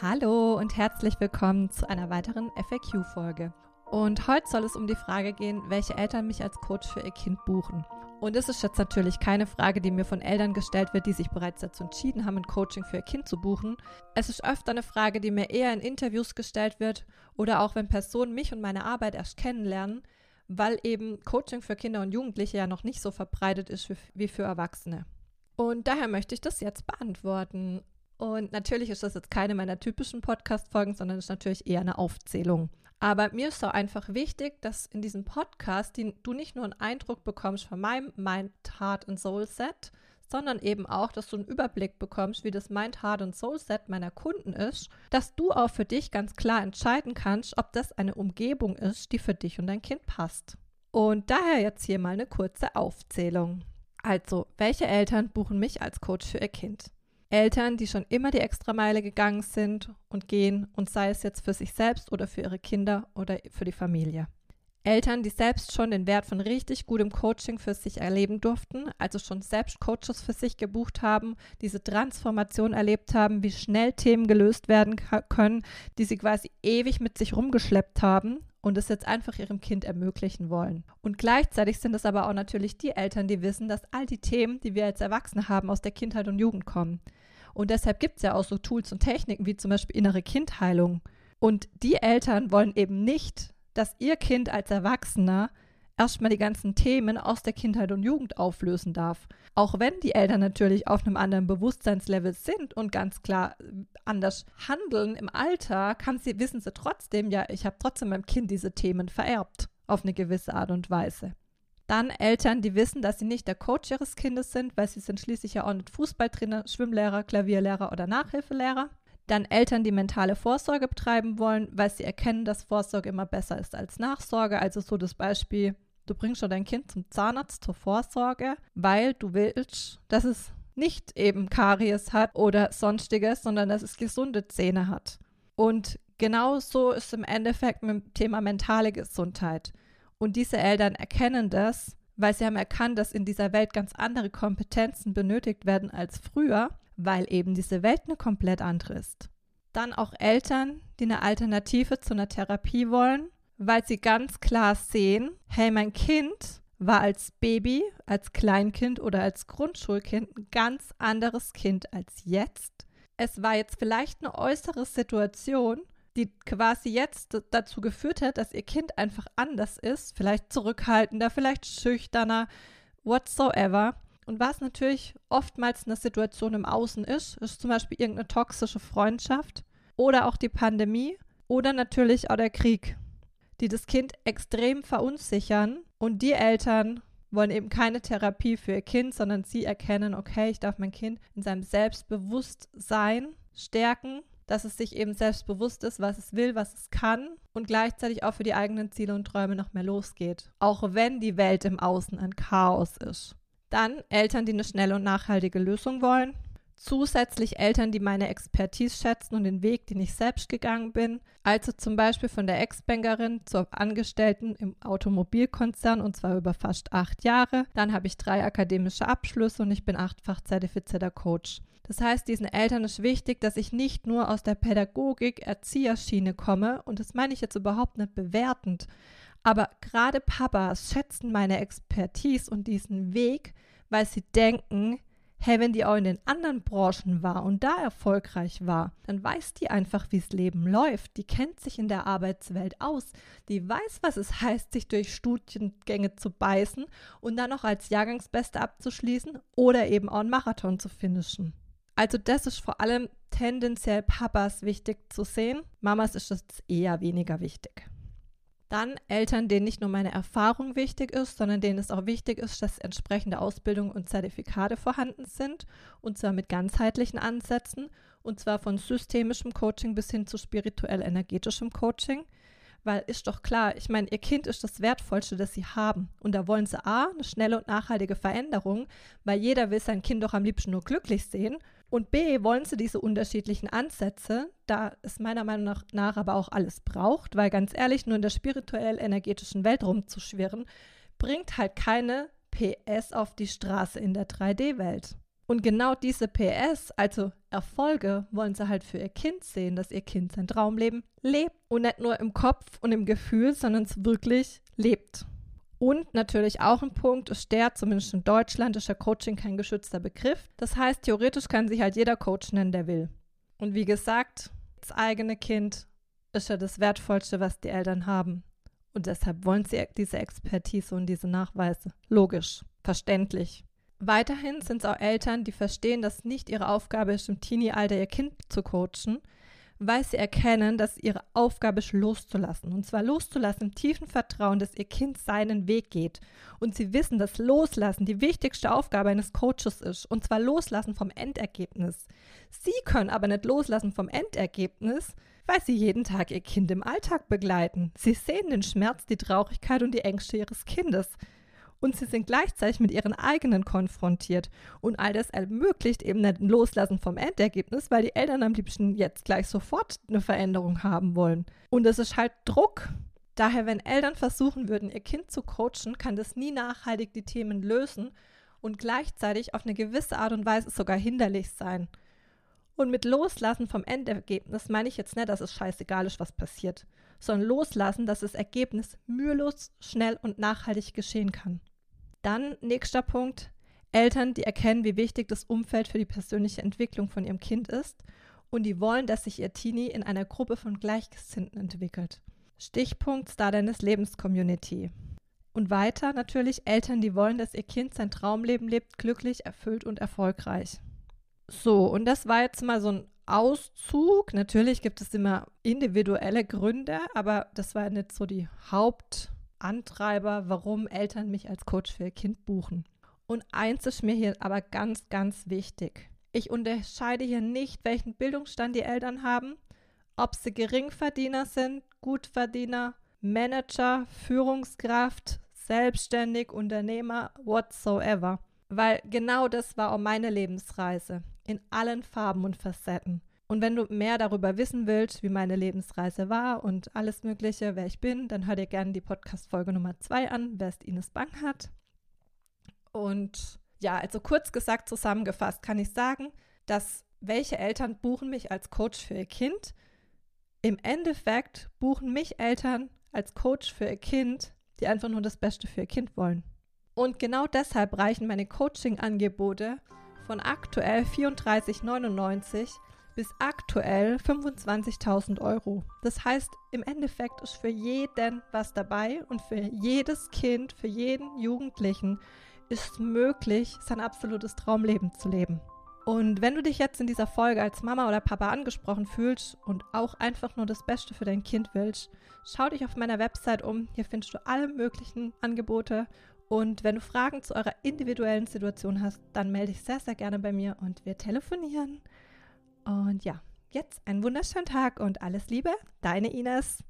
Hallo und herzlich willkommen zu einer weiteren FAQ-Folge. Und heute soll es um die Frage gehen, welche Eltern mich als Coach für ihr Kind buchen. Und es ist jetzt natürlich keine Frage, die mir von Eltern gestellt wird, die sich bereits dazu entschieden haben, ein Coaching für ihr Kind zu buchen. Es ist öfter eine Frage, die mir eher in Interviews gestellt wird oder auch wenn Personen mich und meine Arbeit erst kennenlernen, weil eben Coaching für Kinder und Jugendliche ja noch nicht so verbreitet ist wie für Erwachsene. Und daher möchte ich das jetzt beantworten. Und natürlich ist das jetzt keine meiner typischen Podcast-Folgen, sondern ist natürlich eher eine Aufzählung. Aber mir ist auch einfach wichtig, dass in diesem Podcast die, du nicht nur einen Eindruck bekommst von meinem Mind, Heart and Soul Set, sondern eben auch, dass du einen Überblick bekommst, wie das Mind, Heart und Soul Set meiner Kunden ist, dass du auch für dich ganz klar entscheiden kannst, ob das eine Umgebung ist, die für dich und dein Kind passt. Und daher jetzt hier mal eine kurze Aufzählung. Also, welche Eltern buchen mich als Coach für ihr Kind? Eltern, die schon immer die Extrameile gegangen sind und gehen und sei es jetzt für sich selbst oder für ihre Kinder oder für die Familie. Eltern, die selbst schon den Wert von richtig gutem Coaching für sich erleben durften, also schon selbst Coaches für sich gebucht haben, diese Transformation erlebt haben, wie schnell Themen gelöst werden können, die sie quasi ewig mit sich rumgeschleppt haben und es jetzt einfach ihrem Kind ermöglichen wollen. Und gleichzeitig sind es aber auch natürlich die Eltern, die wissen, dass all die Themen, die wir als Erwachsene haben, aus der Kindheit und Jugend kommen. Und deshalb gibt es ja auch so Tools und Techniken wie zum Beispiel innere Kindheilung. Und die Eltern wollen eben nicht, dass ihr Kind als Erwachsener erstmal die ganzen Themen aus der Kindheit und Jugend auflösen darf. Auch wenn die Eltern natürlich auf einem anderen Bewusstseinslevel sind und ganz klar anders handeln im Alter, sie, wissen sie trotzdem, ja, ich habe trotzdem meinem Kind diese Themen vererbt auf eine gewisse Art und Weise. Dann Eltern, die wissen, dass sie nicht der Coach ihres Kindes sind, weil sie sind schließlich ja auch nicht Fußballtrainer, Schwimmlehrer, Klavierlehrer oder Nachhilfelehrer. Dann Eltern, die mentale Vorsorge betreiben wollen, weil sie erkennen, dass Vorsorge immer besser ist als Nachsorge. Also so das Beispiel, du bringst schon dein Kind zum Zahnarzt zur Vorsorge, weil du willst, dass es nicht eben Karies hat oder sonstiges, sondern dass es gesunde Zähne hat. Und genau so ist im Endeffekt mit dem Thema mentale Gesundheit. Und diese Eltern erkennen das, weil sie haben erkannt, dass in dieser Welt ganz andere Kompetenzen benötigt werden als früher, weil eben diese Welt eine komplett andere ist. Dann auch Eltern, die eine Alternative zu einer Therapie wollen, weil sie ganz klar sehen, hey, mein Kind war als Baby, als Kleinkind oder als Grundschulkind ein ganz anderes Kind als jetzt. Es war jetzt vielleicht eine äußere Situation, die quasi jetzt dazu geführt hat, dass ihr Kind einfach anders ist, vielleicht zurückhaltender, vielleicht schüchterner, whatsoever. Und was natürlich oftmals eine Situation im Außen ist, ist zum Beispiel irgendeine toxische Freundschaft oder auch die Pandemie oder natürlich auch der Krieg, die das Kind extrem verunsichern und die Eltern wollen eben keine Therapie für ihr Kind, sondern sie erkennen, okay, ich darf mein Kind in seinem Selbstbewusstsein stärken dass es sich eben selbstbewusst ist, was es will, was es kann und gleichzeitig auch für die eigenen Ziele und Träume noch mehr losgeht. Auch wenn die Welt im Außen ein Chaos ist. Dann Eltern, die eine schnelle und nachhaltige Lösung wollen. Zusätzlich Eltern, die meine Expertise schätzen und den Weg, den ich selbst gegangen bin. Also zum Beispiel von der Ex-Bankerin zur Angestellten im Automobilkonzern und zwar über fast acht Jahre. Dann habe ich drei akademische Abschlüsse und ich bin achtfach zertifizierter Coach. Das heißt, diesen Eltern ist wichtig, dass ich nicht nur aus der Pädagogik, Erzieherschiene komme und das meine ich jetzt überhaupt nicht bewertend, aber gerade Papas schätzen meine Expertise und diesen Weg, weil sie denken, hey, wenn die auch in den anderen Branchen war und da erfolgreich war, dann weiß die einfach, wie das Leben läuft. Die kennt sich in der Arbeitswelt aus. Die weiß, was es heißt, sich durch Studiengänge zu beißen und dann noch als Jahrgangsbeste abzuschließen oder eben auch einen Marathon zu finishen. Also das ist vor allem tendenziell Papas wichtig zu sehen. Mamas ist das eher weniger wichtig. Dann Eltern, denen nicht nur meine Erfahrung wichtig ist, sondern denen es auch wichtig ist, dass entsprechende Ausbildung und Zertifikate vorhanden sind, und zwar mit ganzheitlichen Ansätzen, und zwar von systemischem Coaching bis hin zu spirituell-energetischem Coaching. Weil ist doch klar, ich meine, ihr Kind ist das Wertvollste, das sie haben. Und da wollen sie A, eine schnelle und nachhaltige Veränderung, weil jeder will sein Kind doch am liebsten nur glücklich sehen. Und B, wollen sie diese unterschiedlichen Ansätze, da es meiner Meinung nach aber auch alles braucht, weil ganz ehrlich, nur in der spirituell-energetischen Welt rumzuschwirren, bringt halt keine PS auf die Straße in der 3D-Welt. Und genau diese PS, also Erfolge, wollen sie halt für ihr Kind sehen, dass ihr Kind sein Traumleben lebt. Und nicht nur im Kopf und im Gefühl, sondern es wirklich lebt. Und natürlich auch ein Punkt, ist der, zumindest in Deutschland, ist ja Coaching kein geschützter Begriff. Das heißt, theoretisch kann sich halt jeder Coach nennen, der will. Und wie gesagt, das eigene Kind ist ja das Wertvollste, was die Eltern haben. Und deshalb wollen sie diese Expertise und diese Nachweise. Logisch, verständlich. Weiterhin sind es auch Eltern, die verstehen, dass nicht ihre Aufgabe ist, im Teenie-Alter ihr Kind zu coachen, weil sie erkennen, dass ihre Aufgabe ist, loszulassen. Und zwar loszulassen im tiefen Vertrauen, dass ihr Kind seinen Weg geht. Und sie wissen, dass Loslassen die wichtigste Aufgabe eines Coaches ist. Und zwar Loslassen vom Endergebnis. Sie können aber nicht loslassen vom Endergebnis, weil sie jeden Tag ihr Kind im Alltag begleiten. Sie sehen den Schmerz, die Traurigkeit und die Ängste ihres Kindes und sie sind gleichzeitig mit ihren eigenen konfrontiert. Und all das ermöglicht eben ein Loslassen vom Endergebnis, weil die Eltern am liebsten jetzt gleich sofort eine Veränderung haben wollen. Und es ist halt Druck. Daher, wenn Eltern versuchen würden, ihr Kind zu coachen, kann das nie nachhaltig die Themen lösen und gleichzeitig auf eine gewisse Art und Weise sogar hinderlich sein. Und mit Loslassen vom Endergebnis meine ich jetzt nicht, dass es scheißegal ist, was passiert, sondern loslassen, dass das Ergebnis mühelos, schnell und nachhaltig geschehen kann. Dann nächster Punkt, Eltern, die erkennen, wie wichtig das Umfeld für die persönliche Entwicklung von ihrem Kind ist und die wollen, dass sich ihr Teenie in einer Gruppe von Gleichgesinnten entwickelt. Stichpunkt Star Deines Lebenscommunity. Und weiter natürlich Eltern, die wollen, dass ihr Kind sein Traumleben lebt, glücklich, erfüllt und erfolgreich. So, und das war jetzt mal so ein Auszug. Natürlich gibt es immer individuelle Gründe, aber das war nicht so die Haupt- Antreiber, warum Eltern mich als Coach für ihr Kind buchen. Und eins ist mir hier aber ganz, ganz wichtig. Ich unterscheide hier nicht, welchen Bildungsstand die Eltern haben, ob sie Geringverdiener sind, Gutverdiener, Manager, Führungskraft, selbstständig, Unternehmer, whatsoever. Weil genau das war auch meine Lebensreise in allen Farben und Facetten. Und wenn du mehr darüber wissen willst, wie meine Lebensreise war und alles Mögliche, wer ich bin, dann hör dir gerne die Podcast-Folge Nummer 2 an, wer es Ines Bang hat. Und ja, also kurz gesagt, zusammengefasst kann ich sagen, dass welche Eltern buchen mich als Coach für ihr Kind? Im Endeffekt buchen mich Eltern als Coach für ihr Kind, die einfach nur das Beste für ihr Kind wollen. Und genau deshalb reichen meine Coaching-Angebote von aktuell 34,99 bis aktuell 25.000 Euro. Das heißt, im Endeffekt ist für jeden was dabei und für jedes Kind, für jeden Jugendlichen ist möglich, sein absolutes Traumleben zu leben. Und wenn du dich jetzt in dieser Folge als Mama oder Papa angesprochen fühlst und auch einfach nur das Beste für dein Kind willst, schau dich auf meiner Website um. Hier findest du alle möglichen Angebote. Und wenn du Fragen zu eurer individuellen Situation hast, dann melde dich sehr, sehr gerne bei mir und wir telefonieren. Und ja, jetzt einen wunderschönen Tag und alles Liebe, deine Ines.